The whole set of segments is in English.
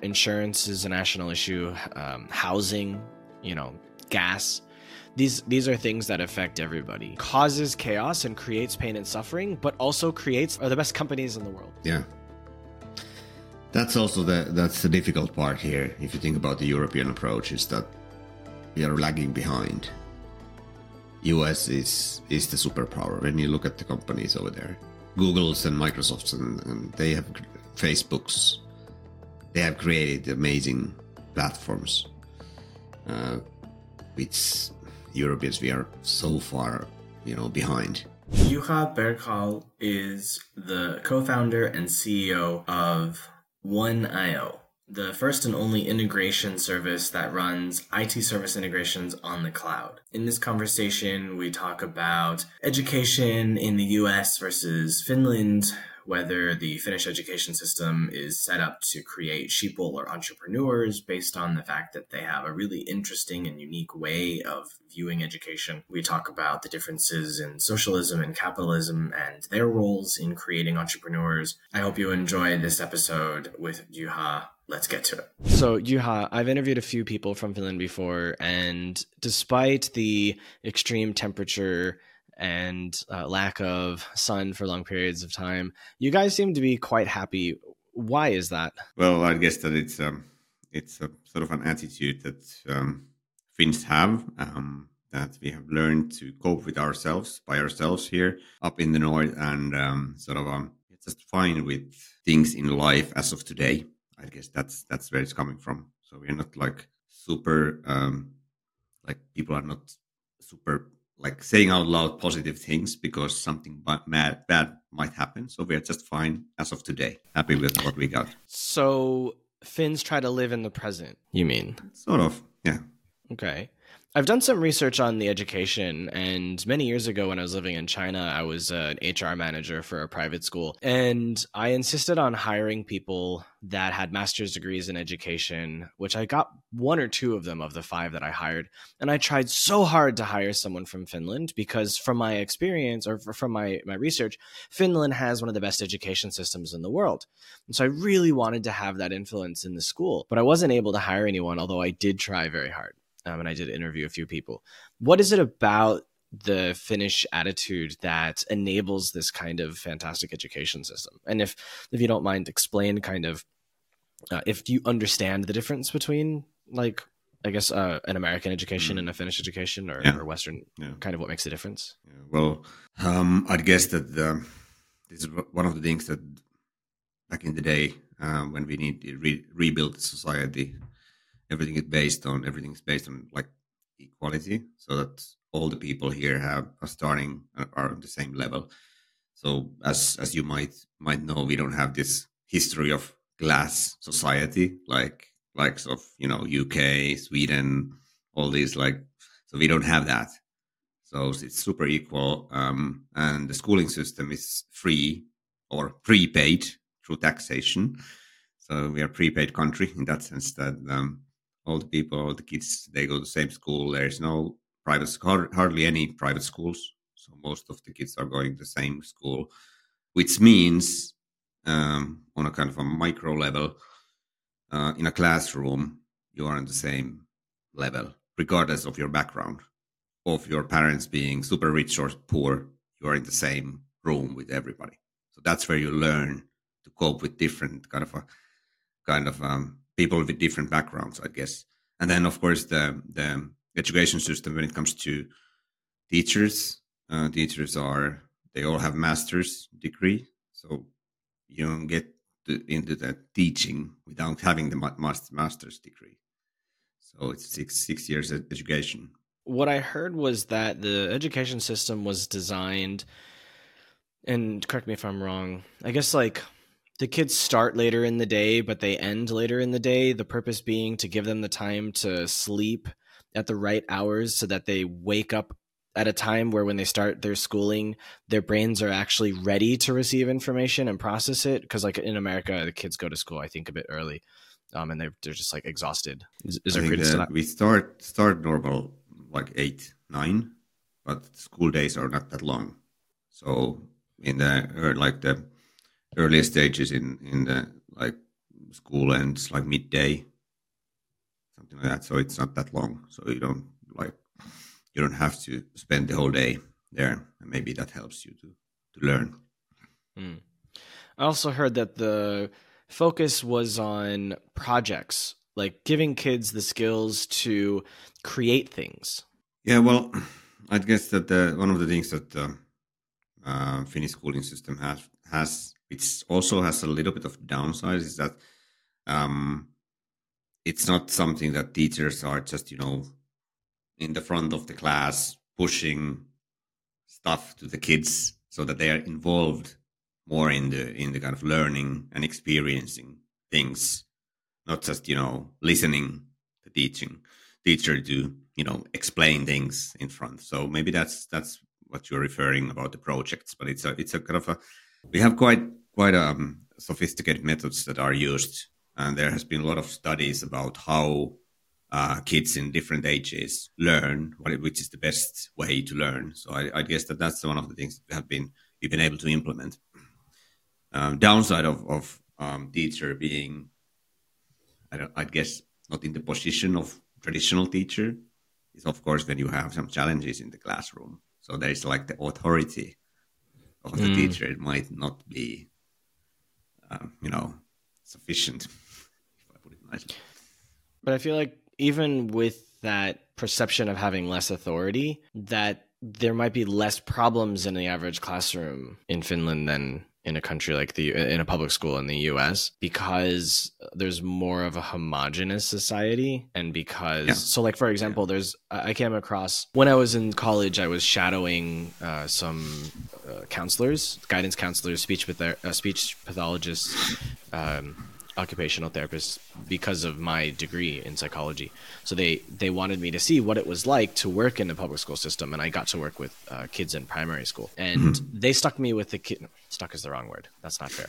Insurance is a national issue, um, housing, you know, gas. These, these are things that affect everybody. Causes chaos and creates pain and suffering, but also creates are the best companies in the world. Yeah. That's also the that's the difficult part here. If you think about the European approach, is that we are lagging behind. US is is the superpower. When you look at the companies over there, Google's and Microsoft's, and, and they have Facebook's, they have created amazing platforms, uh, which Europeans we are so far, you know, behind. Juha Berghall is the co-founder and CEO of One.io, the first and only integration service that runs IT service integrations on the cloud. In this conversation, we talk about education in the US versus Finland, whether the Finnish education system is set up to create sheeple or entrepreneurs based on the fact that they have a really interesting and unique way of viewing education. We talk about the differences in socialism and capitalism and their roles in creating entrepreneurs. I hope you enjoy this episode with Juha let's get to it. So, Juha, I've interviewed a few people from Finland before, and despite the extreme temperature and uh, lack of sun for long periods of time. You guys seem to be quite happy. Why is that? Well, I guess that it's um, it's a sort of an attitude that um, Finns have. Um, that we have learned to cope with ourselves by ourselves here up in the north, and um, sort of um, just fine with things in life as of today. I guess that's that's where it's coming from. So we're not like super um, like people are not super like saying out loud positive things because something bad, bad might happen. So we are just fine as of today, happy with what we got. So Finns try to live in the present, you mean? Sort of, yeah. Okay. I've done some research on the education, and many years ago, when I was living in China, I was an HR manager for a private school, and I insisted on hiring people that had master's degrees in education, which I got one or two of them of the five that I hired. And I tried so hard to hire someone from Finland because, from my experience or from my, my research, Finland has one of the best education systems in the world. And so I really wanted to have that influence in the school, but I wasn't able to hire anyone, although I did try very hard um, and I did interview a few people. What is it about the Finnish attitude that enables this kind of fantastic education system? And if if you don't mind, explain kind of uh, if you understand the difference between like I guess uh, an American education mm. and a Finnish education, or, yeah. or Western, yeah. kind of what makes the difference. Yeah. Well, um, I'd guess that the, this is one of the things that back in the day um, when we need to re- rebuild society everything is based on everything is based on like equality. So that all the people here have are starting uh, are on the same level. So as as you might might know we don't have this history of glass society like likes of you know uk sweden all these like so we don't have that. So it's super equal um, and the schooling system is free or prepaid through taxation. So we are prepaid country in that sense that um, all the people, all the kids, they go to the same school. There's no private, hardly any private schools. So most of the kids are going to the same school, which means um, on a kind of a micro level, uh, in a classroom, you are on the same level, regardless of your background, of your parents being super rich or poor. You are in the same room with everybody. So that's where you learn to cope with different kind of a kind of um, people with different backgrounds, I guess. And then, of course, the the education system when it comes to teachers, uh, teachers are they all have master's degree, so you don't get to, into the teaching without having the master's degree. So it's six six years of education. What I heard was that the education system was designed, and correct me if I'm wrong. I guess like the kids start later in the day, but they end later in the day. The purpose being to give them the time to sleep at the right hours so that they wake up at a time where when they start their schooling, their brains are actually ready to receive information and process it. Because like in America, the kids go to school, I think, a bit early, um, and they're they're just like exhausted. Is, is there that? We start start normal like eight nine, but school days are not that long. So in the like the early stages in in the like school ends like midday, something like that. So it's not that long. So you don't like you don't have to spend the whole day there, and maybe that helps you to to learn. Mm. I also heard that the focus was on projects, like giving kids the skills to create things. Yeah, well, I guess that the, one of the things that the uh, Finnish schooling system has has it also has a little bit of downside is that um, it's not something that teachers are just you know in the front of the class pushing stuff to the kids so that they are involved more in the in the kind of learning and experiencing things not just you know listening to teaching teacher to you know explain things in front. So maybe that's that's what you're referring about the projects but it's a it's a kind of a we have quite quite um sophisticated methods that are used and there has been a lot of studies about how uh, kids in different ages learn what, which is the best way to learn so I, I guess that that's one of the things that have been we've been able to implement um, downside of of um, teacher being, I, I guess, not in the position of traditional teacher is of course when you have some challenges in the classroom. So there is like the authority of the mm. teacher. It might not be, um, you know, sufficient. If I put it nicely. But I feel like even with that perception of having less authority, that there might be less problems in the average classroom in Finland than in a country like the in a public school in the US because there's more of a homogenous society and because yeah. so like for example yeah. there's I came across when I was in college I was shadowing uh, some uh, counselors guidance counselors speech with their uh, speech pathologists um, occupational therapists because of my degree in psychology. So they they wanted me to see what it was like to work in the public school system, and I got to work with uh, kids in primary school. And mm-hmm. they stuck me with the kid. Stuck is the wrong word. That's not fair.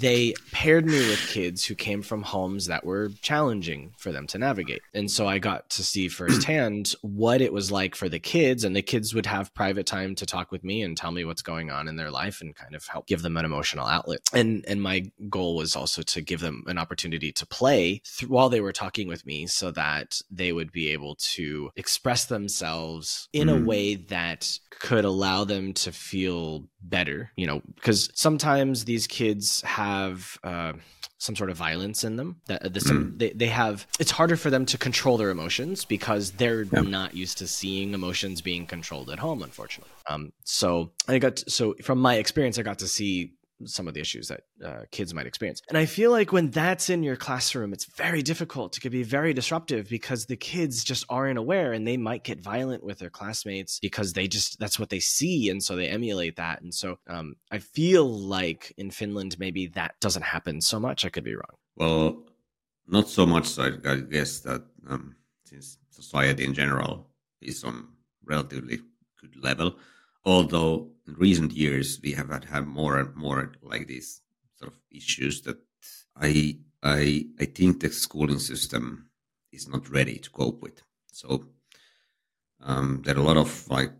They paired me with kids who came from homes that were challenging for them to navigate, and so I got to see firsthand what it was like for the kids. And the kids would have private time to talk with me and tell me what's going on in their life and kind of help give them an emotional outlet. And and my goal was also to give them an opportunity to play th- while they were talking with me so that they would be able to express themselves in mm. a way that could allow them to feel better, you know, because sometimes these kids have uh, some sort of violence in them that uh, the, some, mm. they, they have it's harder for them to control their emotions because they're not used to seeing emotions being controlled at home unfortunately um so i got to, so from my experience i got to see some of the issues that uh, kids might experience. And I feel like when that's in your classroom, it's very difficult. It could be very disruptive because the kids just aren't aware and they might get violent with their classmates because they just, that's what they see. And so they emulate that. And so um, I feel like in Finland, maybe that doesn't happen so much. I could be wrong. Well, not so much. I, I guess that um, since society in general is on relatively good level, although in recent years we have had, had more and more like these sort of issues that I I I think the schooling system is not ready to cope with. So um, there are a lot of like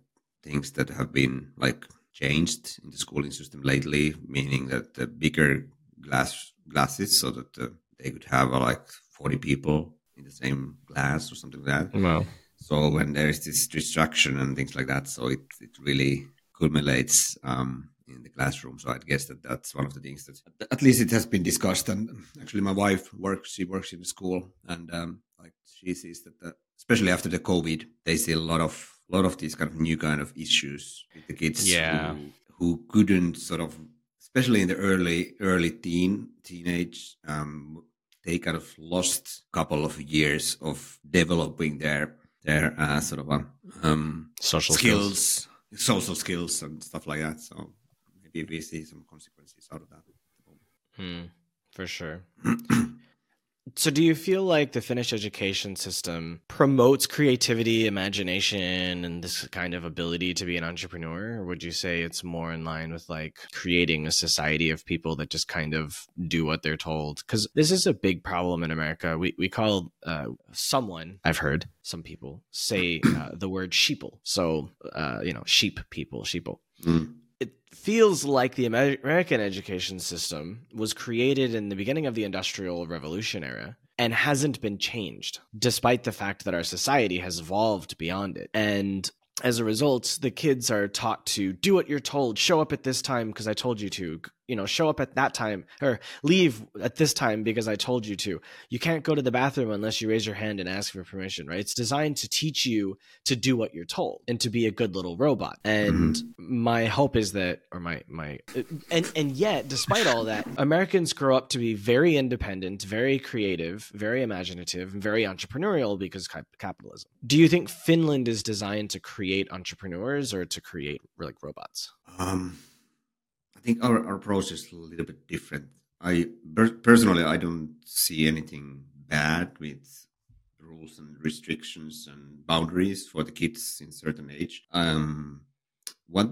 things that have been like changed in the schooling system lately, meaning that the bigger glass glasses so that uh, they could have uh, like 40 people in the same glass or something like that. Wow. So when there is this distraction and things like that, so it, it really culminates um, in the classroom. So I guess that that's one of the things that at least it has been discussed. And actually, my wife works; she works in school, and um, like she sees that, the, especially after the COVID, they see a lot of lot of these kind of new kind of issues with the kids. Yeah. Who, who couldn't sort of, especially in the early early teen teenage, um, they kind of lost a couple of years of developing their their uh, sort of um, social skills. skills social skills and stuff like that. So maybe we see some consequences out of that. Hmm, for sure. so, do you feel like the Finnish education system promotes creativity, imagination, and this kind of ability to be an entrepreneur? Or would you say it's more in line with like creating a society of people that just kind of do what they're told? Because this is a big problem in America. We, we call uh, someone, I've heard some people say uh, the word sheeple. So, uh, you know, sheep people, sheeple. Mm. Feels like the American education system was created in the beginning of the Industrial Revolution era and hasn't been changed, despite the fact that our society has evolved beyond it. And as a result, the kids are taught to do what you're told, show up at this time because I told you to, you know, show up at that time or leave at this time because I told you to. You can't go to the bathroom unless you raise your hand and ask for permission, right? It's designed to teach you to do what you're told and to be a good little robot. And mm-hmm. my hope is that or my my and and yet despite all that, Americans grow up to be very independent, very creative, very imaginative, and very entrepreneurial because capitalism. Do you think Finland is designed to create entrepreneurs or to create like robots? Um think our, our approach is a little bit different. I personally, I don't see anything bad with rules and restrictions and boundaries for the kids in certain age. Um, what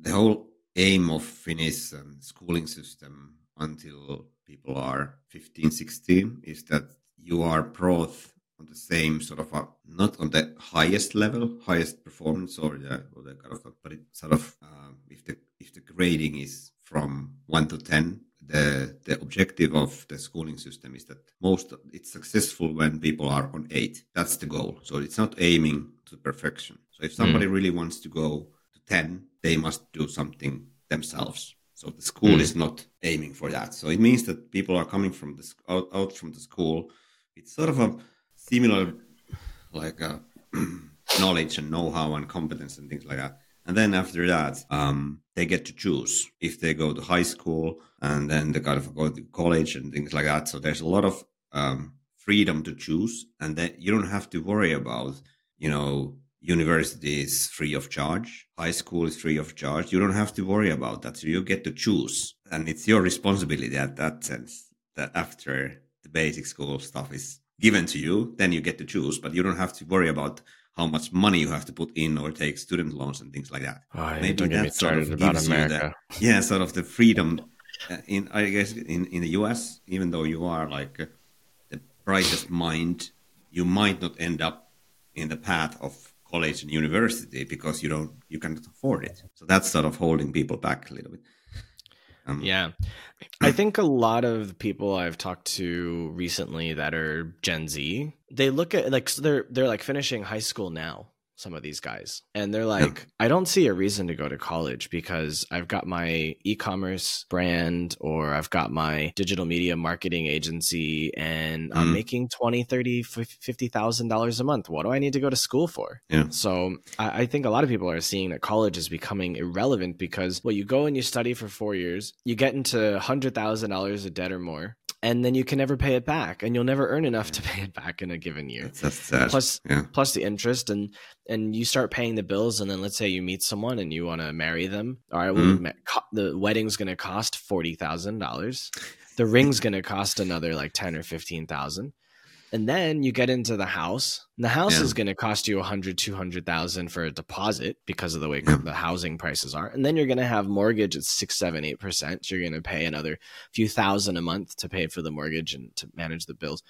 the whole aim of Finnish um, schooling system until people are 15, 16 is that you are brought on the same sort of a, not on the highest level, highest performance or the, or the kind of, but it sort of um, if the if the grading is from one to ten, the the objective of the schooling system is that most it's successful when people are on eight. That's the goal. So it's not aiming to perfection. So if somebody mm. really wants to go to ten, they must do something themselves. So the school mm. is not aiming for that. So it means that people are coming from the out, out from the school. It's sort of a similar like uh, knowledge and know-how and competence and things like that. And then after that, um, they get to choose if they go to high school and then they kind of go to college and things like that. So there's a lot of um, freedom to choose, and then you don't have to worry about, you know, university is free of charge, high school is free of charge. You don't have to worry about that. So you get to choose, and it's your responsibility at that sense that after the basic school stuff is given to you, then you get to choose, but you don't have to worry about how much money you have to put in or take student loans and things like that. Oh, Maybe don't get me started about America. The, yeah, sort of the freedom uh, in I guess in in the US, even though you are like uh, the brightest mind, you might not end up in the path of college and university because you don't you cannot afford it. So that's sort of holding people back a little bit. Um, yeah. I think a lot of people I've talked to recently that are Gen Z, they look at like so they're they're like finishing high school now some of these guys. And they're like, yeah. I don't see a reason to go to college because I've got my e commerce brand or I've got my digital media marketing agency and mm. I'm making 20, 30, $50,000 a month. What do I need to go to school for? Yeah. So I, I think a lot of people are seeing that college is becoming irrelevant because, well, you go and you study for four years, you get into $100,000 of debt or more and then you can never pay it back and you'll never earn enough to pay it back in a given year that's, that's sad. Plus, yeah. plus the interest and and you start paying the bills and then let's say you meet someone and you want to marry them all right mm-hmm. the wedding's going to cost $40000 the ring's going to cost another like 10 or 15000 and then you get into the house and the house yeah. is going to cost you a hundred, two hundred thousand for a deposit because of the way the housing prices are. And then you're going to have mortgage at six seven eight percent. You're going to pay another few thousand a month to pay for the mortgage and to manage the bills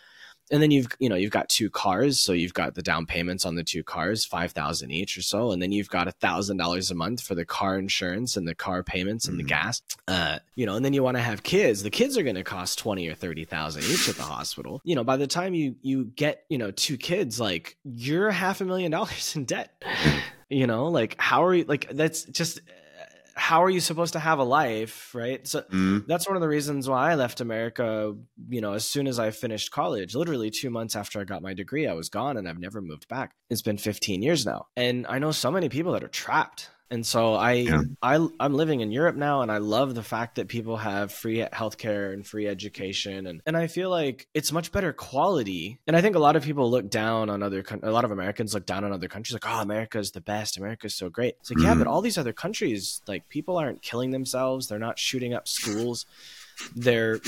and then you've you know you've got two cars. So you've got the down payments on the two cars 5000 each or so. And then you've got a thousand dollars a month for the car insurance and the car payments and mm-hmm. the gas. Uh, you know and then you want to have kids. The kids are going to cost 20 or 30000 each at the hospital. You know by the time you you get you know two kids like you're half a million dollars in debt. You know like how are you like that's just how are you supposed to have a life right? So mm. that's one of the reasons why i left america you know as soon as i finished college. Literally two months after i got my degree i was gone and i've never moved back. It's been 15 years now. And i know so many people that are trapped and so I, yeah. I, I'm living in Europe now, and I love the fact that people have free healthcare and free education, and and I feel like it's much better quality. And I think a lot of people look down on other, a lot of Americans look down on other countries, like, oh, America is the best, America is so great. It's like, mm-hmm. yeah, but all these other countries, like, people aren't killing themselves, they're not shooting up schools, they're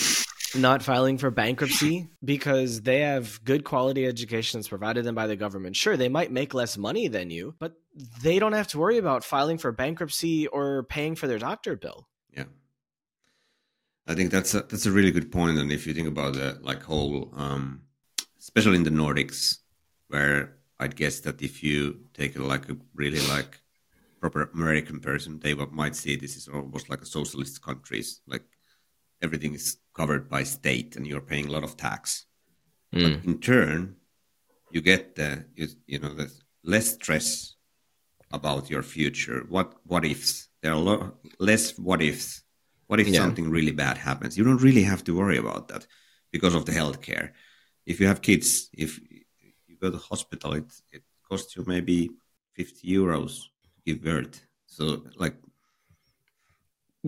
not filing for bankruptcy because they have good quality educations provided them by the government. Sure, they might make less money than you, but they don't have to worry about filing for bankruptcy or paying for their doctor bill. Yeah. I think that's a, that's a really good point. And if you think about the like whole, um, especially in the Nordics, where I'd guess that if you take like a really like proper American person, they might see this is almost like a socialist countries, like everything is covered by state and you're paying a lot of tax. Mm. But in turn, you get the you, you know the less stress about your future. What what ifs? There are less what ifs. What if yeah. something really bad happens? You don't really have to worry about that because of the healthcare. If you have kids, if you go to hospital, it it costs you maybe fifty euros to give birth. So like,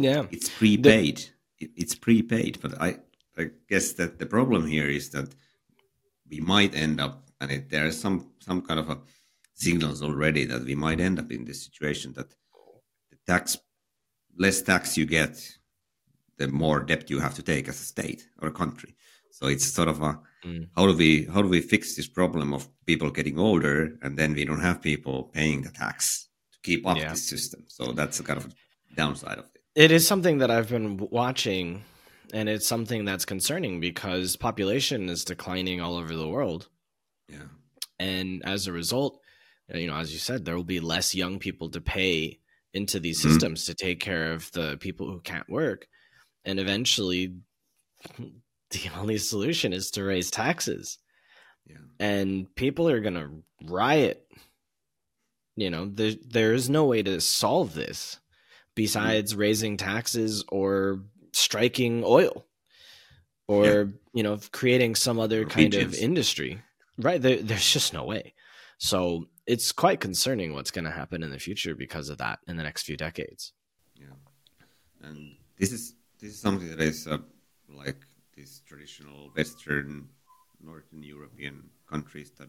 yeah, it's prepaid. The- it's prepaid, but I I guess that the problem here is that we might end up, and it, there are some some kind of a signals already that we might end up in this situation that the tax, less tax you get, the more debt you have to take as a state or a country. So it's sort of a mm. how do we how do we fix this problem of people getting older and then we don't have people paying the tax to keep up yeah. this system. So that's a kind of downside of it. Is something that I've been watching and it's something that's concerning because population is declining all over the world. Yeah. And as a result, uh, you know, as you said, there will be less young people to pay into these mm-hmm. systems to take care of the people who can't work. And eventually, the only solution is to raise taxes. Yeah. And people are going to riot. You know, there, there's no way to solve this besides mm-hmm. raising taxes or striking oil or, yeah. you know, creating some other kind of industry. Right. There, there's just no way. So it's quite concerning what's going to happen in the future because of that in the next few decades. Yeah, and this is this is something that is uh, like these traditional Western, Northern European countries that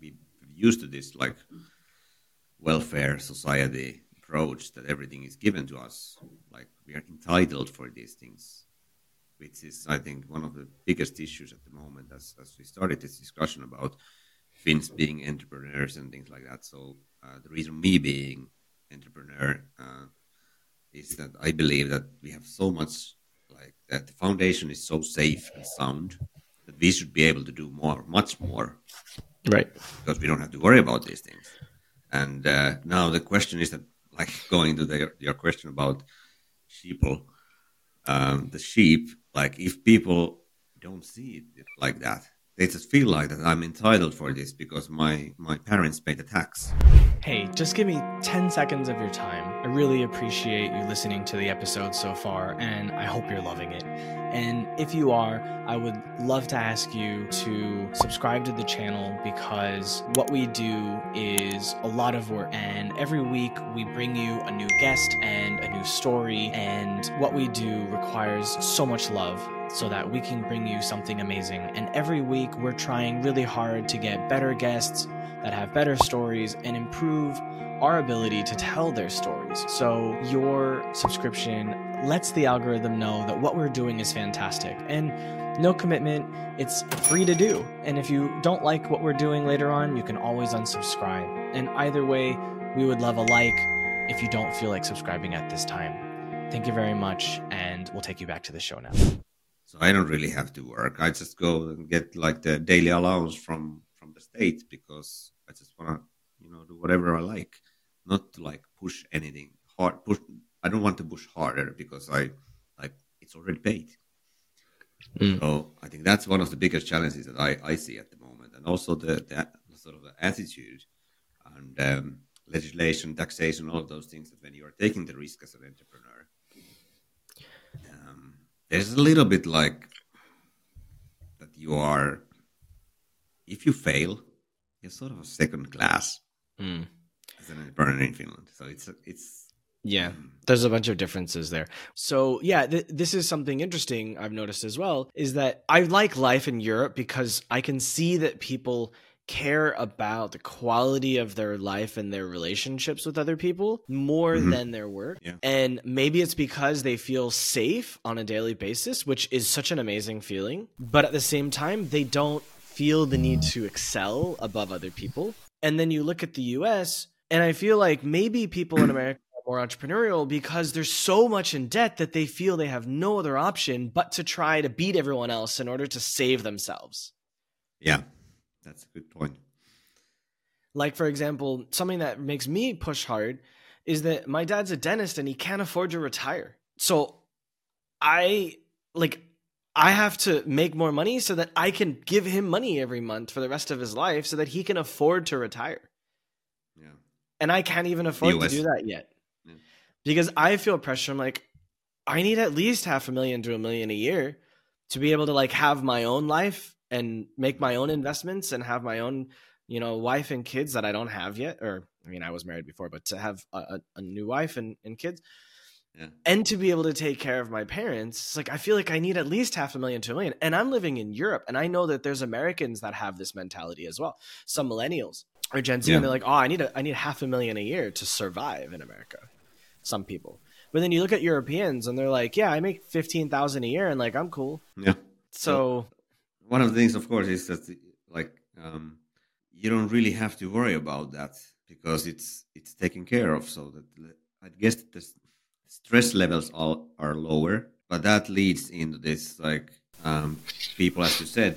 we used to this like welfare society approach that everything is given to us, like we are entitled for these things, which is I think one of the biggest issues at the moment as as we started this discussion about Finns being entrepreneurs and things like that. So uh, the reason me being entrepreneur uh, is that I believe that we have so much like that the foundation is so safe and sound that we should be able to do more, much more, right? Because we don't have to worry about these things. And uh, now the question is that, like going to the, your question about sheeple, um, the sheep, like if people don't see it like that, they just feel like that I'm entitled for this because my my parents paid the tax. Hey, just give me 10 seconds of your time. I really appreciate you listening to the episode so far, and I hope you're loving it. And if you are, I would love to ask you to subscribe to the channel because what we do is a lot of work. And every week we bring you a new guest and a new story. And what we do requires so much love so that we can bring you something amazing. And every week, we're trying really hard to get better guests that have better stories and improve our ability to tell their stories. So, your subscription lets the algorithm know that what we're doing is fantastic. And no commitment, it's free to do. And if you don't like what we're doing later on, you can always unsubscribe. And either way, we would love a like if you don't feel like subscribing at this time. Thank you very much, and we'll take you back to the show now. So I don't really have to work. I just go and get like the daily allowance from from the state because I just want to, you know, do whatever I like, not to like push anything hard. Push. I don't want to push harder because I like it's already paid. Mm. So I think that's one of the biggest challenges that I, I see at the moment, and also the, the sort of the attitude and um, legislation, taxation, all of those things. That when you are taking the risk as an entrepreneur, there's a little bit like that you are if you fail you're sort of a second class mm. as an entrepreneur in finland. So it's it's yeah. um, there's a bunch of differences there. So yeah th- this is something interesting i've noticed as well is that i like life in europe because i can see that people care about the quality of their life and their relationships with other people more mm-hmm. than their work. Yeah. And maybe it's because they feel safe on a daily basis, which is such an amazing feeling. But at the same time, they don't feel the need to excel above other people. And then you look at the US, and I feel like maybe people in America are more entrepreneurial because there's so much in debt that they feel they have no other option but to try to beat everyone else in order to save themselves. Yeah. That's a good point. Like, for example, something that makes me push hard is that my dad's a dentist and he can't afford to retire. So I like I have to make more money so that I can give him money every month for the rest of his life so that he can afford to retire. Yeah. And I can't even afford to do that yet. Yeah. Because I feel pressure. I'm like, I need at least half a million to a million a year to be able to like have my own life and make my own investments and have my own, you know, wife and kids that I don't have yet. Or I mean, I was married before, but to have a, a, new wife and, and kids Yeah. and to be able to take care of my parents it's like i feel like i need at least half a million to a million and i'm living in europe and i know that there's americans that have this mentality as well some millennials or gen z Yeah. and they're like oh i need a i need half a million a year to survive in america some people but then you look at europeans and they're like yeah i make 15000 a year and like i'm cool Yeah. so One of the things, of course, is that like um, you don't really have to worry about that because it's it's taken care of. So that I guess that the stress levels all are lower, but that leads into this like um, people, as you said,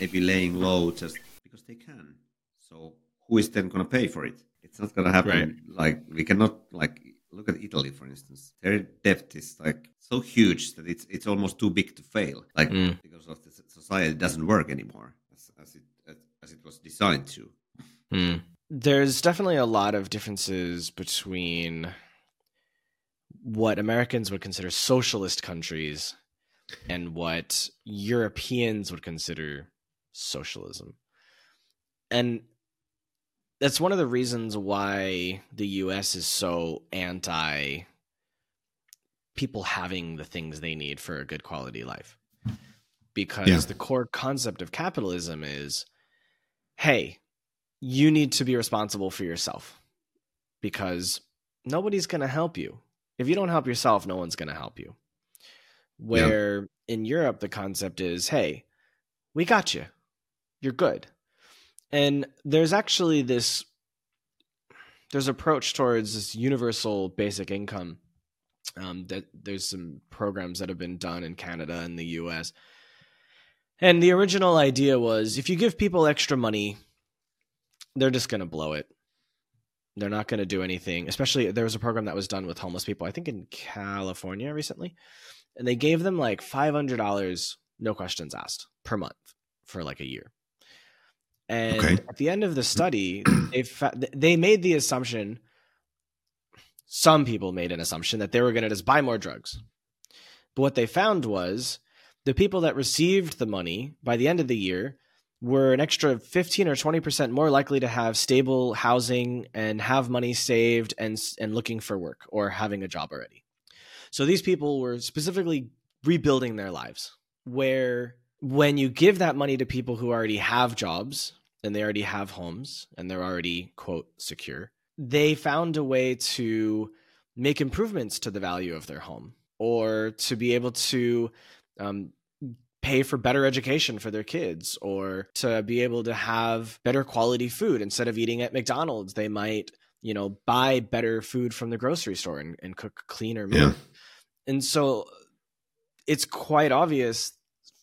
maybe laying low just because they can. So who is then going to pay for it? It's not going to happen. Right. Like we cannot like look at Italy, for instance. Their debt is like so huge that it's it's almost too big to fail. Like Mm. because of the society doesn't work anymore as, as it as, as it was designed to. Hmm. There's definitely a lot of differences between what Americans would consider socialist countries and what Europeans would consider socialism. And that's one of the reasons why the US is so anti people having the things they need for a good quality life. Because Yeah. the core concept of capitalism is hey, you need to be responsible for yourself because nobody's going to help you. If you don't help yourself, no one's going to help you. Where in Europe, the concept is hey, we got you. You're good. And there's actually this there's approach towards this universal basic income. Um, that there's some programs that have been done in Canada and the U.S. And the original idea was if you give people extra money, they're just going to blow it. They're not going to do anything. Especially there was a program that was done with homeless people, I think in California recently, and they gave them like five hundred dollars, no questions asked, per month for like a year. And Okay. at the end of the study, they they made the assumption. Some people made an assumption that they were going to just buy more drugs, but what they found was the people that received the money by the end of the year were an extra 15 or 20% more likely to have stable housing and have money saved and and looking for work or having a job already. So these people were specifically rebuilding their lives where when you give that money to people who already have jobs and they already have homes and they're already quote secure, they found a way to make improvements to the value of their home or to be able to um, pay for better education for their kids or to be able to have better quality food instead of eating at McDonald's they might you know buy better food from the grocery store and, and cook cleaner meal Yeah. and so it's quite obvious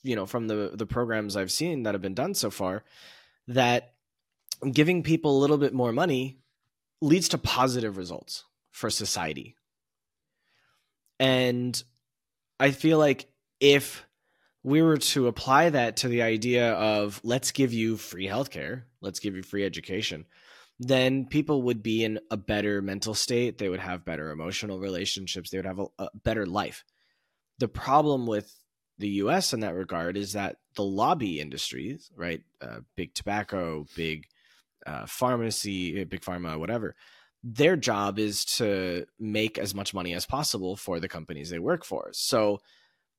you know from the the programs I've seen that have been done so far that giving people a little bit more money leads to positive results for society and I feel like if we were to apply that to the idea of let's give you free healthcare, let's give you free education, then people would be in a better mental state. They would have better emotional relationships. They would have a, a better life. The problem with the US in that regard is that the lobby industries, right? Uh, big tobacco, big uh, pharmacy, big pharma, whatever, their job is to make as much money as possible for the companies they work for. So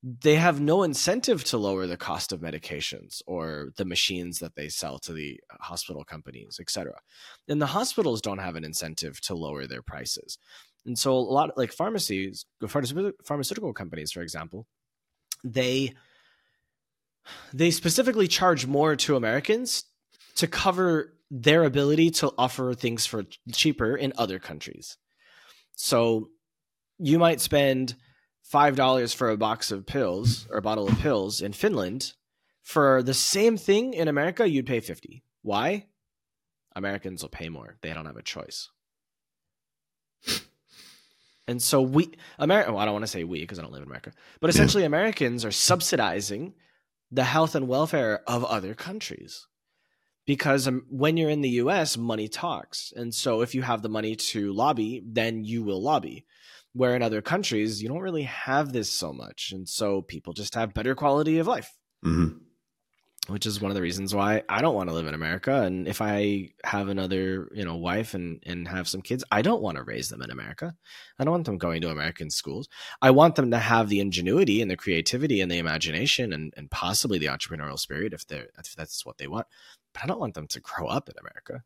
they have no incentive to lower the cost of medications or the machines that they sell to the hospital companies, etc. And the hospitals don't have an incentive to lower their prices. And so a lot like pharmacies, pharmaceutical companies, for example, they they specifically charge more to Americans to cover their ability to offer things for cheaper in other countries. So you might spend five dollars for a box of pills or a bottle of pills in Finland. For the same thing in America, you'd pay fifty. Why? Americans will pay more. They don't have a choice. And so we, America, well, I don't want to say we because I don't live in America, but essentially Americans are subsidizing the health and welfare of other countries because um, when you're in the US, money talks. And so if you have the money to lobby, then you will lobby. Where in other countries, you don't really have this so much. And so people just have better quality of life. Mm-hmm. Which is one of the reasons why I don't want to live in America. And if I have another, you know, wife and, and have some kids, I don't want to raise them in America. I don't want them going to American schools. I want them to have the ingenuity and the creativity and the imagination and, and possibly the entrepreneurial spirit if they're if that's what they want but I don't want them to grow up in America.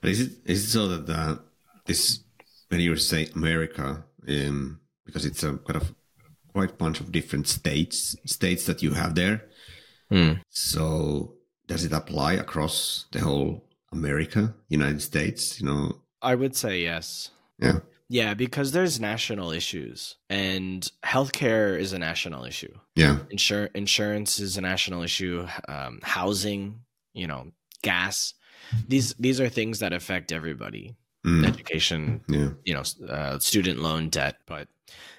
But is it is it so that uh, this when you say America, um, because it's a kind of quite bunch of different states states that you have there. Mm. So does it apply across the whole America, United States? You know, I would say yes. Yeah. Yeah, because there's national issues, and healthcare is a national issue. Yeah, Insur- insurance is a national issue. Um, housing, you know, gas. These these are things that affect everybody. Mm. Education, yeah, you know, uh, student loan debt. But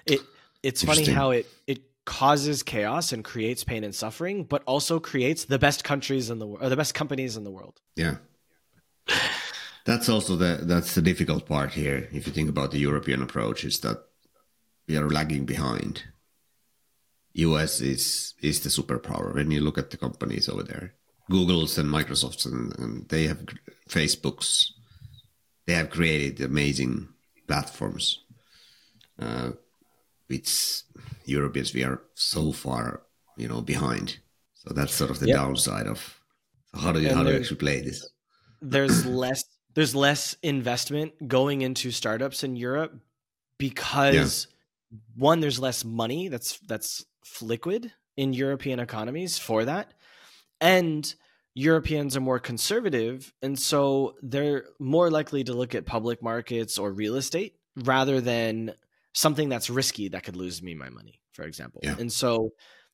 it it's funny how it it causes chaos and creates pain and suffering, but also creates the best countries in the world, or the best companies in the world. Yeah. That's also the that's the difficult part here. If you think about the European approach, is that we are lagging behind. US is is the superpower. When you look at the companies over there, Google's and Microsoft's, and, and they have Facebook's, they have created amazing platforms. Uh, which Europeans we are so far, you know, behind. So that's sort of the Yep. downside of. So how do you And how do you actually play this? there's less there's less investment going into startups in Europe because one there's less money that's that's liquid in European economies for that and Europeans are more conservative and so they're more likely to look at public markets or real estate rather than something that's risky that could lose me my money for example Yeah. and so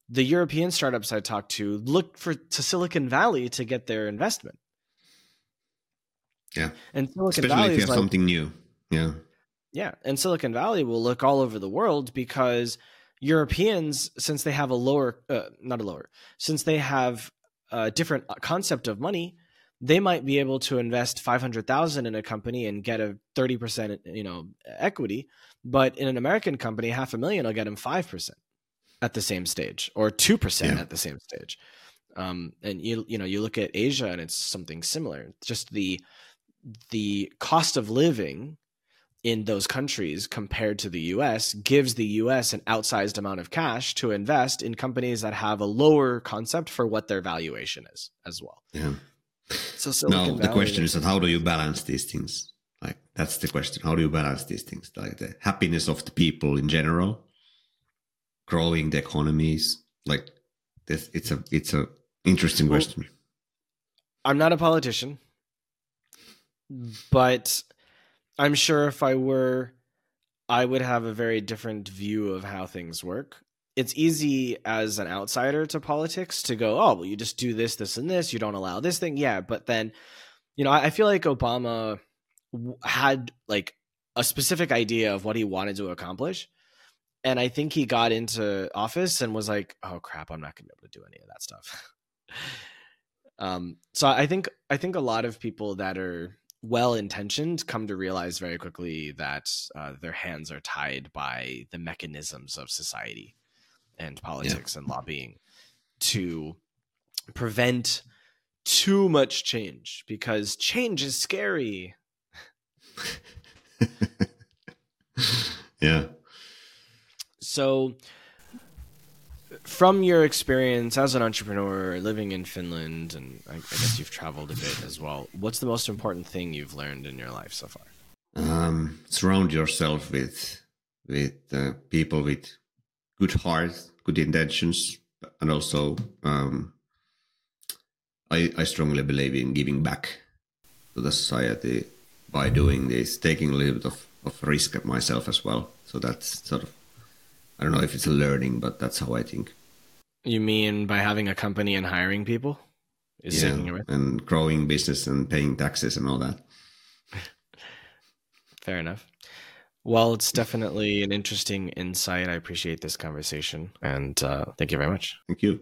the European startups I talked to look for to Silicon Valley to get their investment Yeah. and Silicon Especially Valley if you is have like, something new. Yeah. yeah, and Silicon Valley will look all over the world because Europeans, since they have a lower, uh, not a lower, since they have a different concept of money, they might be able to invest five hundred thousand in a company and get a thirty percent, you know, equity. But in an American company, half a million will get them five percent at the same stage, or two percent Yeah. at the same stage. Um, and you you know you look at Asia and it's something similar. Just the the cost of living in those countries compared to the US gives the US an outsized amount of cash to invest in companies that have a lower concept for what their valuation is as well. Yeah. So Silicon now the question is- is that how do you balance these things? Like that's the question. How do you balance these things? Like the happiness of the people in general, growing the economies. Like this, it's a it's a interesting Well, question. I'm not a politician, but I'm sure if I were, I would have a very different view of how things work. It's easy as an outsider to politics to go, oh, well, you just do this, this, and this. You don't allow this thing. Yeah. But then, you know, I, I feel like Obama had like a specific idea of what he wanted to accomplish. And I think he got into office and was like, oh, crap, I'm not going to be able to do any of that stuff. um, so I think I think a lot of people that are well intentioned come to realize very quickly that uh, their hands are tied by the mechanisms of society and politics and lobbying to prevent too much change because change is scary. yeah. So, from your experience as an entrepreneur living in Finland, and I, I guess you've traveled a bit as well, what's the most important thing you've learned in your life so far? Um, surround yourself with with uh, people with good hearts, good intentions, and also um, I I strongly believe in giving back to the society by doing this, taking a little bit of, of risk at myself as well. So that's sort of I don't know if it's a learning, but that's how I think. You mean by having a company and hiring people? Is yeah, taking a risk? and growing business and paying taxes and all that. Fair enough. Well, it's definitely an interesting insight. I appreciate this conversation and uh, thank you very much. Thank you.